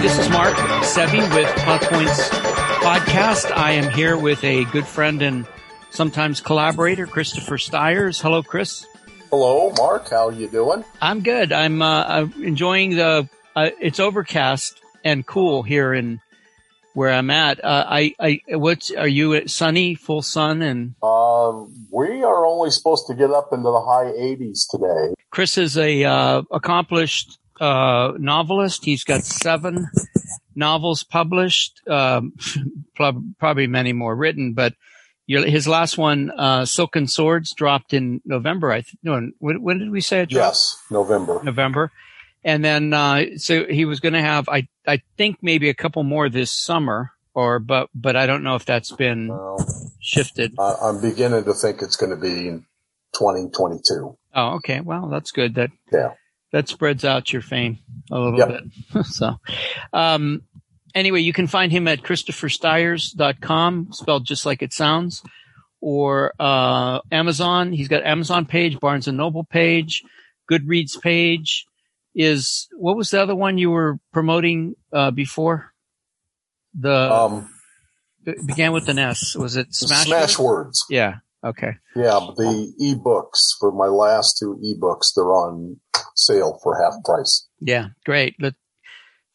this is Mark Sevi with Plot Points Podcast. I am here with a good friend and sometimes collaborator, Christopher Stires. Hello, Chris. Hello, Mark. How are you doing? I'm good. I'm, uh, I'm enjoying the. Uh, it's overcast and cool here in where I'm at. Uh, I, I, what's are you at sunny, full sun, and Um, we are only supposed to get up into the high 80s today. Chris is a uh, accomplished uh, novelist. He's got seven novels published, um, probably many more written. But your, his last one, uh, Silken Swords, dropped in November. I th- no, when, when did we say it dropped? Yes, November. November. And then uh, so he was going to have, I I think maybe a couple more this summer, or but but I don't know if that's been Well, shifted. I, I'm beginning to think it's going to be in 2022. Oh, okay. Well, that's good. That Yeah. That spreads out your fame a little Yep. bit. so, um, anyway, you can find him at christopherstires.com, spelled just like it sounds, or uh, Amazon. He's got Amazon page, Barnes and Noble page, Goodreads page. Is what was the other one you were promoting uh, before? The Um, it began with an S. Was it Smash? Smashwords. Yeah. Okay. Yeah, the ebooks for my last two ebooks, they're on sale for half price. Yeah, great. Let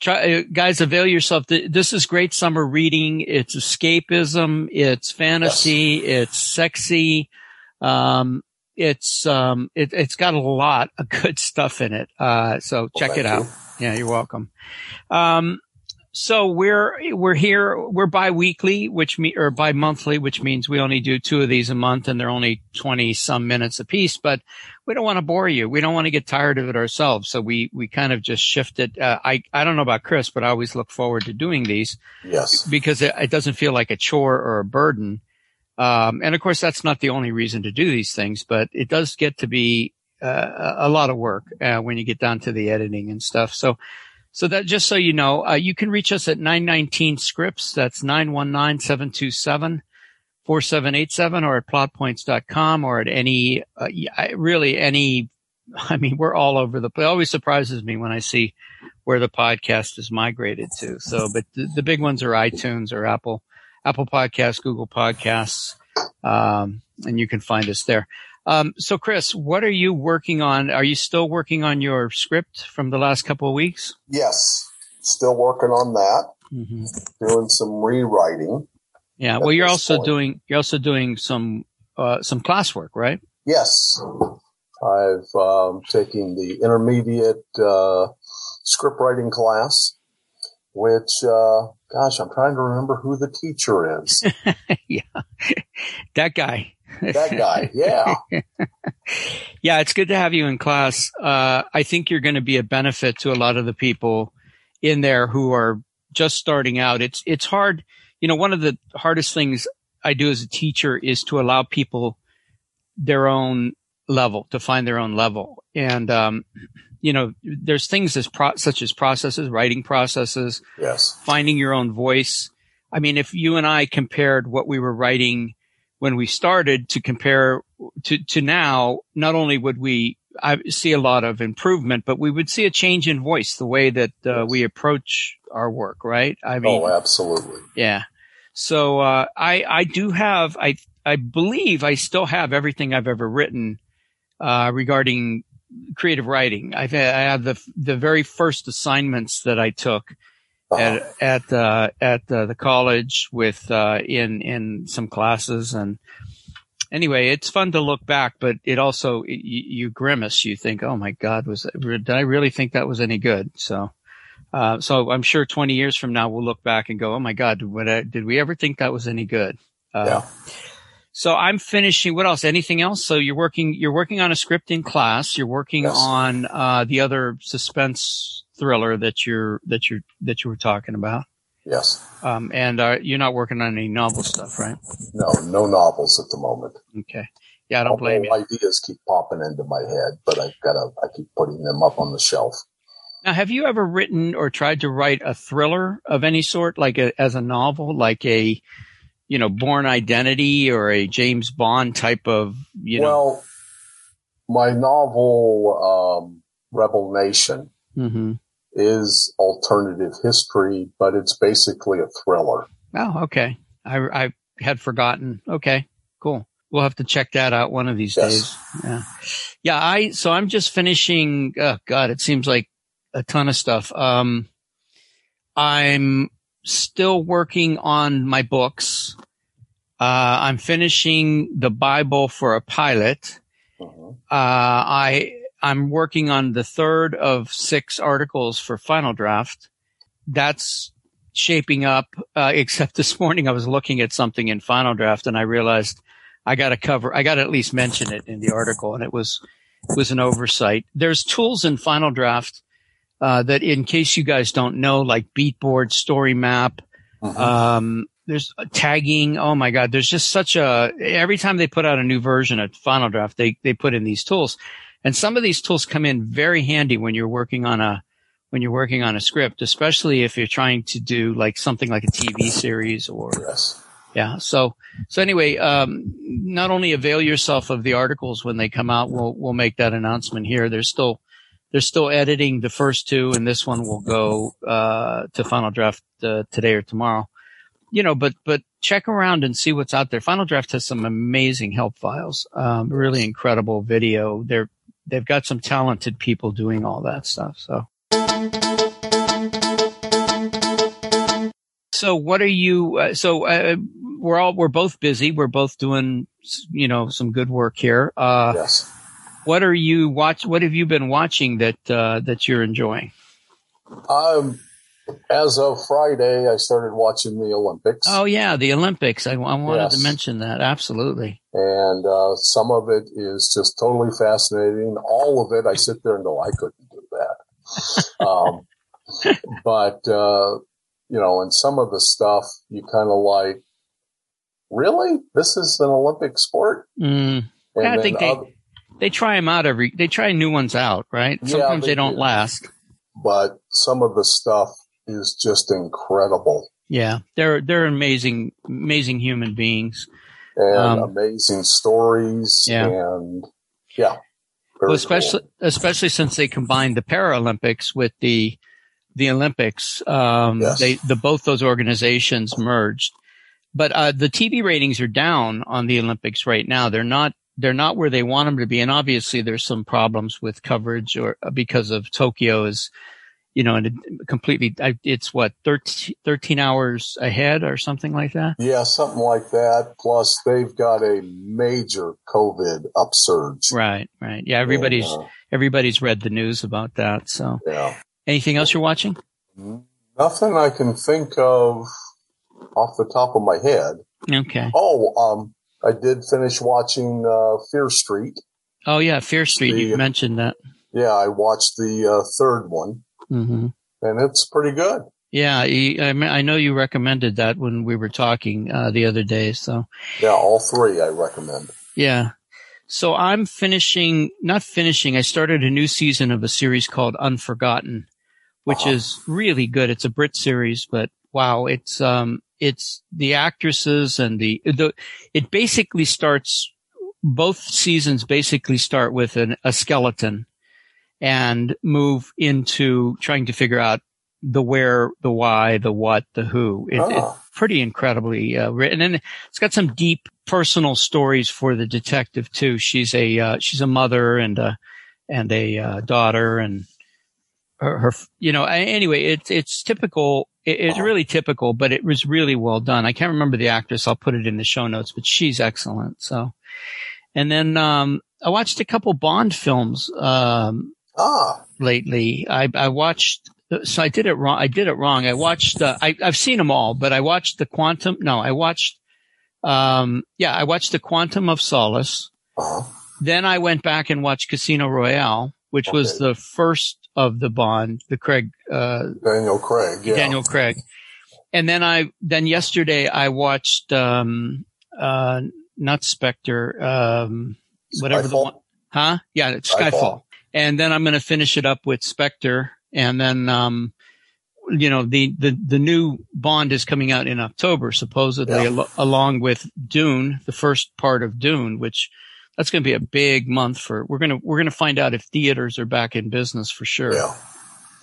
try, uh, guys, avail yourself. This is great summer reading. It's escapism. It's fantasy. It's sexy. Um, it's um, it, it's got a lot of good stuff in it. Uh, so check thank it out. you. Yeah, you're welcome. Um, so we're we're here. We're bi-weekly, which me or bi-monthly, which means we only do two of these a month, and they're only twenty some minutes a piece. But we don't want to bore you. We don't want to get tired of it ourselves. So we we kind of just shift it. Uh, I I don't know about Chris, but I always look forward to doing these Yes. because it, it doesn't feel like a chore or a burden. Um, and of course, that's not the only reason to do these things, but it does get to be uh, a lot of work uh, when you get down to the editing and stuff. So, so that just so you know, uh, you can reach us at 919 scripts. That's 919-727-4787 or at plotpoints.com or at any, uh, really any, I mean, we're all over the place. It always surprises me when I see where the podcast is migrated to. So, but the, the big ones are iTunes or Apple, Apple Podcasts, Google Podcasts, um, and you can find us there. Um, so, Chris, what are you working on? Are you still working on your script from the last couple of weeks? Yes. Still working on that. Mm-hmm. Doing some rewriting. Yeah. Well, you're also point. doing you're also doing some uh, some classwork, right? Yes. I've um, taken the intermediate uh, script writing class, which, uh, gosh, I'm trying to remember who the teacher is. Yeah, that guy. That guy. Yeah. Yeah, it's good to have you in class. Uh, I think you're going to be a benefit to a lot of the people in there who are just starting out. It's it's hard. You know, one of the hardest things I do as a teacher is to allow people their own level to find their own level. And um, you know, there's things as pro- such as processes, writing processes, Yes. finding your own voice. I mean, if you and I compared what we were writing when we started to compare to, to now, not only would we I see a lot of improvement, but we would see a change in voice, the way that uh, we approach our work, right? I mean, oh, absolutely. yeah. So uh, I I do have I I believe I still have everything I've ever written uh, regarding creative writing. I've had, I have the the very first assignments that I took. At at uh, at uh, the college with uh, in in some classes and anyway it's fun to look back but it also you, you grimace. You think oh my god was that, did I really think that was any good? So uh, so I'm sure 20 years from now we'll look back and go oh my god did, I, did we ever think that was any good? Uh, Yeah. so I'm finishing what else? Anything else? So you're working you're working on a script in class. You're working Yes. on uh, the other suspense thriller that you're that you're that you were talking about Yes. um, and uh, you're not working on any novel stuff, right? No, no novels at the moment. Okay. Yeah, I don't blame you. Ideas keep popping into my head, but I've got to, I keep putting them up on the shelf. Now, have you ever written or tried to write a thriller of any sort, like a, as a novel, like a, you know, Bourne Identity or a James Bond type of, you know? well, my novel, um, Rebel Nation, hmm is alternative history, but it's basically a thriller. Oh, okay. I, I had forgotten. Okay, cool. We'll have to check that out one of these yes. days. Yeah. Yeah. I, so I'm just finishing. Oh God, it seems like a ton of stuff. Um, I'm still working on my books. Uh, I'm finishing the Bible for a pilot. Uh-huh. Uh, I, I'm working on the third of six articles for final draft. That's shaping up, uh, except this morning I was looking at something in final draft and I realized I got to cover, I got to at least mention it in the article and it was, it was an oversight. There's tools in final draft, uh, that in case you guys don't know, like Beatboard, Story Map, uh-huh. um, there's tagging. Oh my God. There's just such a, every time they put out a new version of Final Draft, they, they put in these tools. And some of these tools come in very handy when you're working on a, when you're working on a script, especially if you're trying to do like something like a TV series or yes. yeah. So so anyway, um, not only avail yourself of the articles when they come out, we'll we'll make that announcement here. There's still they're still editing the first two, and this one will go uh, to Final Draft uh, today or tomorrow. You know, but but check around and see what's out there. Final Draft has some amazing help files, um, really incredible video. They're they've got some talented people doing all that stuff. So so what are you? Uh, so uh, we're all we're both busy. We're both doing you know some good work here. Uh, yes. What are you watch? What have you been watching that uh, that you're enjoying? Um, as of Friday, I started watching the Olympics. Oh yeah, the Olympics. I, I wanted yes. to mention that absolutely. And uh, some of it is just totally fascinating. All of it, I sit there and go, I couldn't do that. um, but uh, you know, and some of the stuff you kind of like, really? This is an Olympic sport? Mm. I think they, other, they try them out every, they try new ones out, right? Sometimes yeah, they, they, don't do. last. But some of the stuff is just incredible. Yeah. They're, they're amazing, amazing human beings. And um, amazing stories. Yeah. And yeah. Well, especially, cool. especially since they combined the Paralympics with the, the Olympics. Um, yes. they, the, both those organizations merged, but, uh, the TV ratings are down on the Olympics right now. They're not, they're not where they want them to be. And obviously there's some problems with coverage or because of Tokyo is, you know, and completely, it's what, 13, 13 hours ahead or something like that? Yeah, something like that. Plus they've got a major COVID upsurge. Right, right. Yeah, everybody's, and, uh, everybody's read the news about that. So, yeah. Anything else you're watching? Nothing I can think of off the top of my head. Okay. Oh, um, I did finish watching uh, Fear Street. Oh yeah, Fear Street. The, you mentioned that. Yeah, I watched the uh, third one, mm-hmm. and it's pretty good. Yeah, I know you recommended that when we were talking uh, the other day. So yeah, all three I recommend. Yeah. So I'm finishing, not finishing. I started a new season of a series called Unforgotten which uh-huh. is really good. It's a Brit series, but wow, it's, um, it's the actresses and the, the, it basically starts, both seasons basically start with an, a skeleton and move into trying to figure out the where, the why, the what, the who. It, oh. It's pretty incredibly uh, written, and it's got some deep personal stories for the detective too. She's a uh, she's a mother and a and a uh, daughter, and her, her, you know, anyway, it's, it's typical. it's really typical, but it was really well done. I can't remember the actress. I'll put it in the show notes, but she's excellent. So, and then, um, I watched a couple Bond films, um, ah. lately. I, I watched, so I did it wrong. I did it wrong. I watched, uh, I, I've seen them all, but I watched the Quantum. No, I watched, um, yeah, I watched the Quantum of Solace. Uh-huh. Then I went back and watched Casino Royale, which okay. was the first of the Bond, the Craig, uh, Daniel Craig, yeah. Daniel Craig. And then I, then yesterday I watched, um, uh, not Spectre, um, whatever Skyfall? the one, huh? Yeah, it's Skyfall. Skyfall. And then I'm going to finish it up with Spectre. And then, um, you know, the, the, the new Bond is coming out in October, supposedly, yeah. al- along with Dune, the first part of Dune, which that's going to be a big month for we're going to we're going to find out if theaters are back in business for sure yeah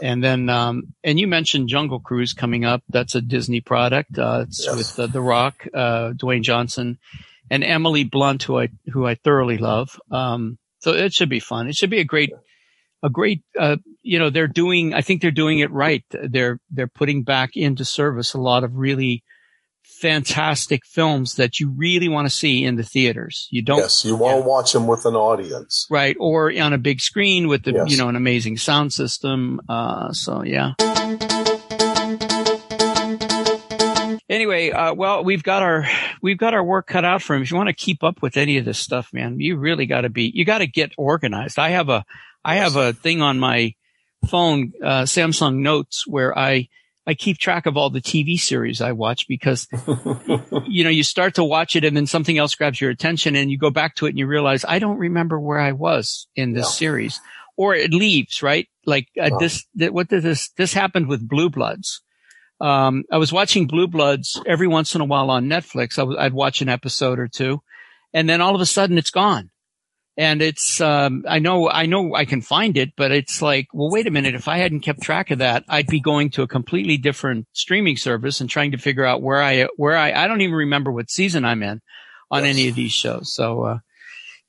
and then, um, and you mentioned Jungle Cruise coming up. That's a Disney product. Uh, it's Yes. with uh, The Rock, uh, Dwayne Johnson and Emily Blunt, who I, who I thoroughly love. Um, so it should be fun. It should be a great, a great, uh, you know, they're doing, I think they're doing it right. They're, they're putting back into service a lot of really fantastic films that you really want to see in the theaters. You don't Yes, you want to watch them with an audience. right or on a big screen with the Yes. you know an amazing sound system uh so yeah anyway uh well we've got our we've got our work cut out for him if you want to keep up with any of this stuff man you really got to be you got to get organized i have a i have a thing on my phone uh samsung notes where i I keep track of all the TV series I watch because you know, you start to watch it and then something else grabs your attention and you go back to it and you realize, I don't remember where I was in this series or it leaves, right? Like uh, Oh. this, th- what did this, this happened with Blue Bloods. Um, I was watching Blue Bloods every once in a while on Netflix. I w- I'd watch an episode or two and then all of a sudden it's gone. And it's, um, I know, I know I can find it, but it's like, well, wait a minute. If I hadn't kept track of that, I'd be going to a completely different streaming service and trying to figure out where I, where I, I don't even remember what season I'm in on Yes. any of these shows. So, uh,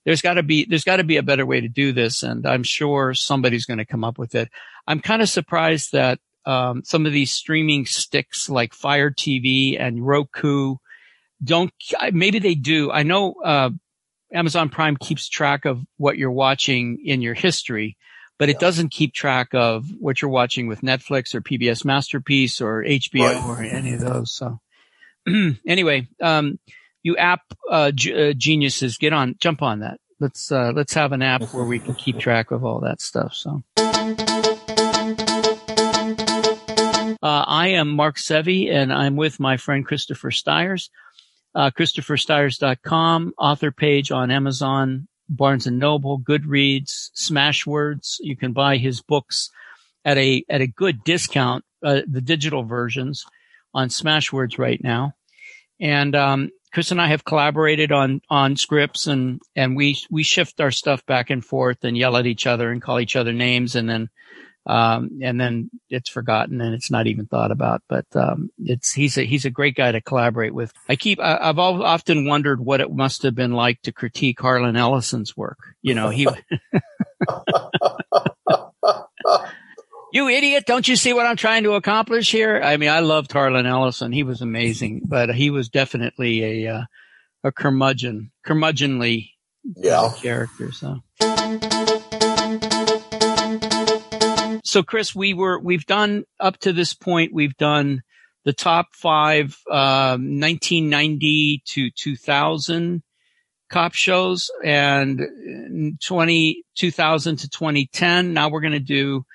there's got to be, there's got to be a better way to do this. And I'm sure somebody's going to come up with it. I'm kind of surprised that, um, some of these streaming sticks like Fire TV and Roku don't, maybe they do. I know, uh, Amazon Prime keeps track of what you're watching in your history, but it Yeah. doesn't keep track of what you're watching with Netflix or PBS Masterpiece or HBO Right. or any of those. So anyway, um, you app, uh, g- uh, geniuses, get on, jump on that. Let's, uh, let's have an app where we can keep track of all that stuff. So. Uh, I am Mark Sevi and I'm with my friend Christopher Stires uh, ChristopherStires.com, author page on Amazon, Barnes and Noble, Goodreads, Smashwords. You can buy his books at a, at a good discount, uh, the digital versions on Smashwords right now. And, um, Chris and I have collaborated on, on scripts and, and we, we shift our stuff back and forth and yell at each other and call each other names and then, um, and then it's forgotten and it's not even thought about. But um, it's he's a he's a great guy to collaborate with. I keep I, I've al- often wondered what it must have been like to critique Harlan Ellison's work. You know, he. you idiot! Don't you see what I'm trying to accomplish here? I mean, I loved Harlan Ellison. He was amazing, but he was definitely a uh, a curmudgeon, curmudgeonly Yeah. character. So. So Chris, we were, we've done up to this point, we've done the top five, um, 1990 to 2000 cop shows and 20, 2000 to 2010. Now we're going to do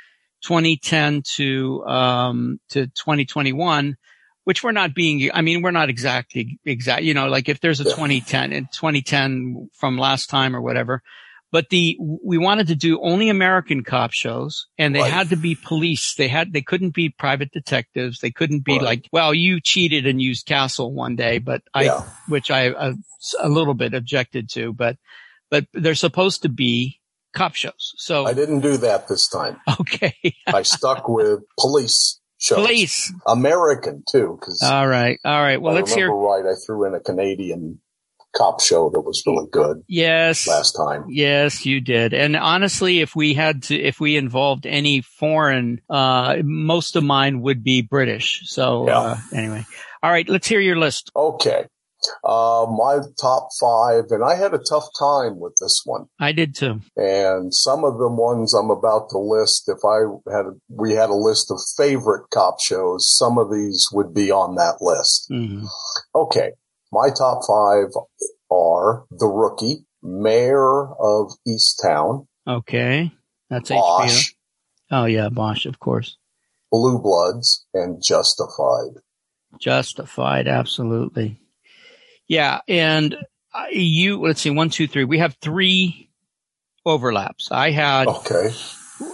2010 to, um, to 2021, which we're not being, I mean, we're not exactly exact, you know, like if there's a 2010 and 2010 from last time or whatever, but the, we wanted to do only American cop shows and they Right. had to be police. They had, they couldn't be private detectives. They couldn't be Right. like, well, you cheated and used Castle one day, but I, Yeah. which I, uh, a little bit objected to, but, but they're supposed to be cop shows. So, I didn't do that this time. okay. I stuck with police shows. Police. American too, because All right. All right. Well, I let's hear. right. I threw in a Canadian cop show that was really good Yes. last time. Yes, you did. And honestly, if we had to, if we involved any foreign, uh, most of mine would be British. So, Yeah. uh, anyway. All right. Let's hear your list. Okay. Uh, my top five, and I had a tough time with this one. I did too. And some of the ones I'm about to list, if I had, we had a list of favorite cop shows, some of these would be on that list. hmm Okay. My top five are The Rookie, Mare of Easttown, Okay. That's HBO. Oh yeah. Bosch, of course. Blue Bloods, and Justified. Justified. Absolutely. Yeah. And you, let's see, one, two, three. We have three overlaps. I had, Okay.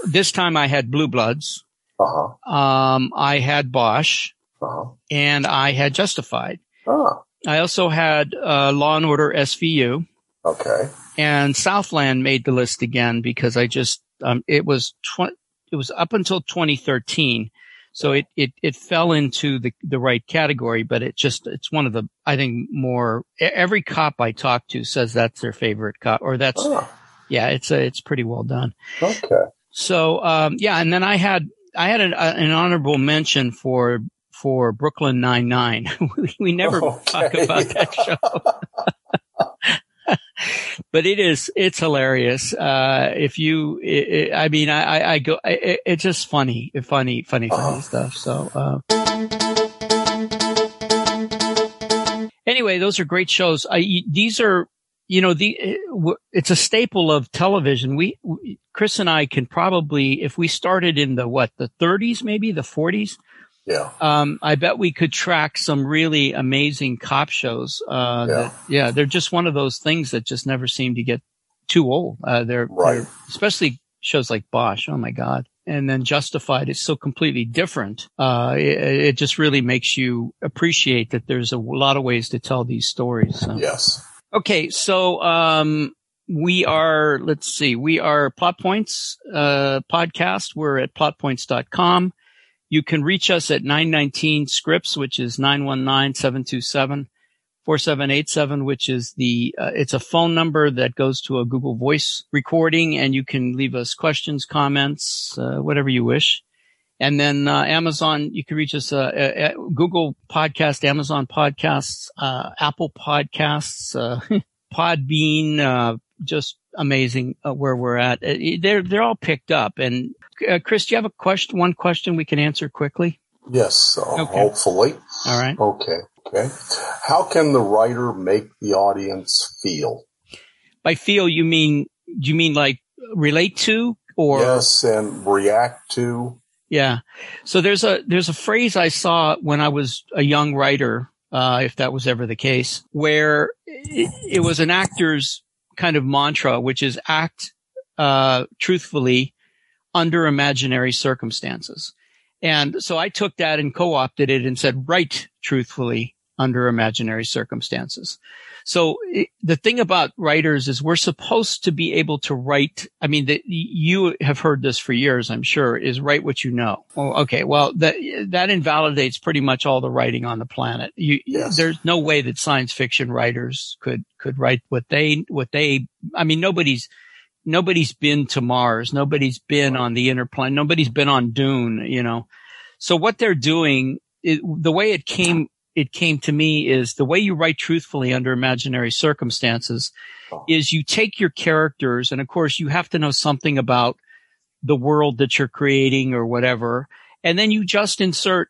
this time I had Blue Bloods. Uh huh. Um, I had Bosch Uh huh. and I had Justified. Ah. I also had uh, Law and Order SVU Okay. and Southland made the list again because I just um, it was tw- it was up until 2013. So it, it, it fell into the, the right category, but it just, it's one of the, I think more, every cop I talk to says that's their favorite cop or that's, oh. yeah, it's a, it's pretty well done. Okay. So, um, yeah. And then I had, I had an, an honorable mention for, for Brooklyn Nine Nine. we never okay. talk about that show. but it is, it's hilarious. Uh, if you, it, it, I mean, I, I, I go, it, it's just funny, funny, funny, funny oh. stuff. So, uh, anyway, those are great shows. I, these are, you know, the, it's a staple of television. We, Chris and I can probably, if we started in the, what, the thirties, maybe the forties, yeah. Um, I bet we could track some really amazing cop shows. Uh, yeah. That, yeah, they're just one of those things that just never seem to get too old. Uh, they're, right. They're, especially shows like Bosch. Oh my God. And then Justified is so completely different. Uh, it, it, just really makes you appreciate that there's a lot of ways to tell these stories. So. Yes. Okay. So, um, we are, let's see, we are Plot Points, uh, podcast. We're at plotpoints.com. You can reach us at 919 scripts, which is 919-727-4787, which is the, uh, it's a phone number that goes to a Google voice recording and you can leave us questions, comments, uh, whatever you wish. And then, uh, Amazon, you can reach us, uh, at Google podcast, Amazon podcasts, uh, Apple podcasts, uh, Podbean, just amazing uh, where we're at. Uh, they're they're all picked up. And uh, Chris, do you have a question? One question we can answer quickly. Yes, uh, okay. hopefully. All right. Okay. Okay. How can the writer make the audience feel? By feel, you mean do you mean like relate to or yes, and react to? Yeah. So there's a there's a phrase I saw when I was a young writer, uh, if that was ever the case, where it, it was an actor's kind of mantra, which is act uh, truthfully under imaginary circumstances. And so I took that and co-opted it and said, write truthfully under imaginary circumstances. So the thing about writers is we're supposed to be able to write. I mean, the, you have heard this for years, I'm sure, is write what you know. Well, okay. Well, that, that invalidates pretty much all the writing on the planet. You, yes. there's no way that science fiction writers could, could write what they, what they, I mean, nobody's, nobody's been to Mars. Nobody's been on the inner planet. Nobody's been on Dune, you know. So what they're doing, it, the way it came it came to me is the way you write truthfully under imaginary circumstances oh. is you take your characters and of course you have to know something about the world that you're creating or whatever. And then you just insert,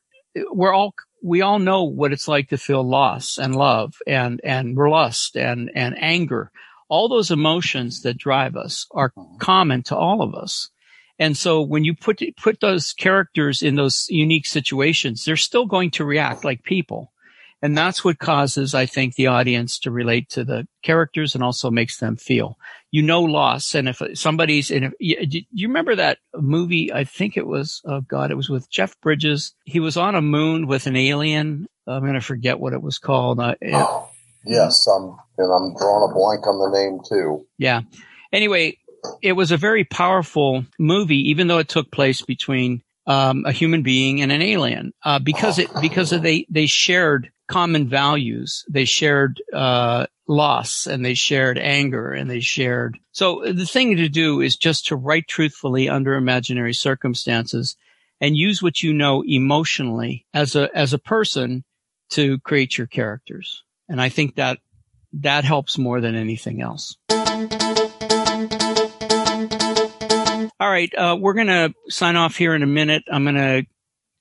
we're all, we all know what it's like to feel loss and love and, and lust and, and anger. All those emotions that drive us are mm-hmm. common to all of us. And so when you put, put those characters in those unique situations, they're still going to react like people. And that's what causes, I think, the audience to relate to the characters and also makes them feel, you know, loss. And if somebody's in, a, do you remember that movie? I think it was, oh God, it was with Jeff Bridges. He was on a moon with an alien. I'm going to forget what it was called. Uh, oh, yes. I'm, and I'm drawing a blank on the name too. Yeah. Anyway, it was a very powerful movie, even though it took place between um, a human being and an alien, uh, because it because they they shared common values. They shared uh, loss and they shared anger and they shared. So the thing to do is just to write truthfully under imaginary circumstances and use what you know emotionally as a as a person to create your characters. And I think that that helps more than anything else. All right, uh, we're going to sign off here in a minute. I'm going to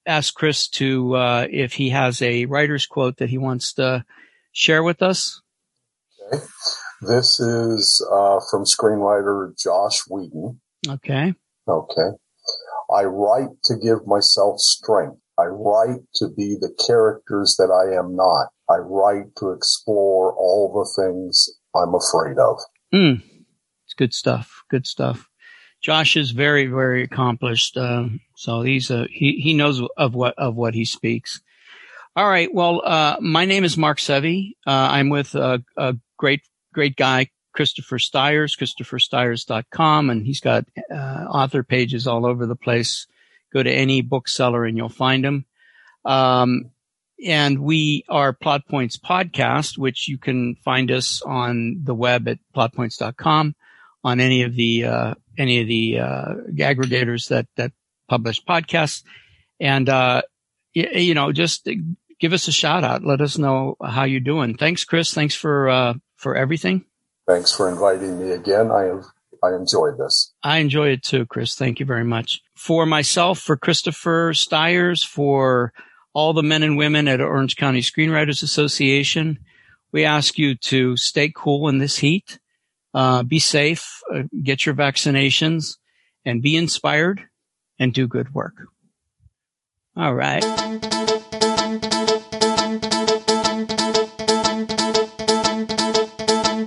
ask Chris to uh, if he has a writer's quote that he wants to share with us. Okay. This is uh, from screenwriter Josh Whedon. Okay. Okay. I write to give myself strength. I write to be the characters that I am not. I write to explore all the things I'm afraid of. Mm. It's good stuff. Good stuff. Josh is very, very accomplished. Uh, so he's a, he, he knows of what, of what he speaks. All right. Well, uh, my name is Mark Sevi. Uh, I'm with a, a, great, great guy, Christopher Stires, christopherstires.com, and he's got uh, author pages all over the place. Go to any bookseller and you'll find him. Um, and we are Plot Points Podcast, which you can find us on the web at plotpoints.com, on any of the uh, any of the uh, aggregators that that publish podcasts, and uh, you, you know just give us a shout out. Let us know how you're doing. Thanks, Chris. Thanks for uh, for everything. Thanks for inviting me again. I have I enjoyed this. I enjoy it too, Chris. Thank you very much. For myself, for Christopher Stires, for all the men and women at Orange County Screenwriters Association, we ask you to stay cool in this heat, uh, be safe, uh, get your vaccinations, and be inspired and do good work. All right.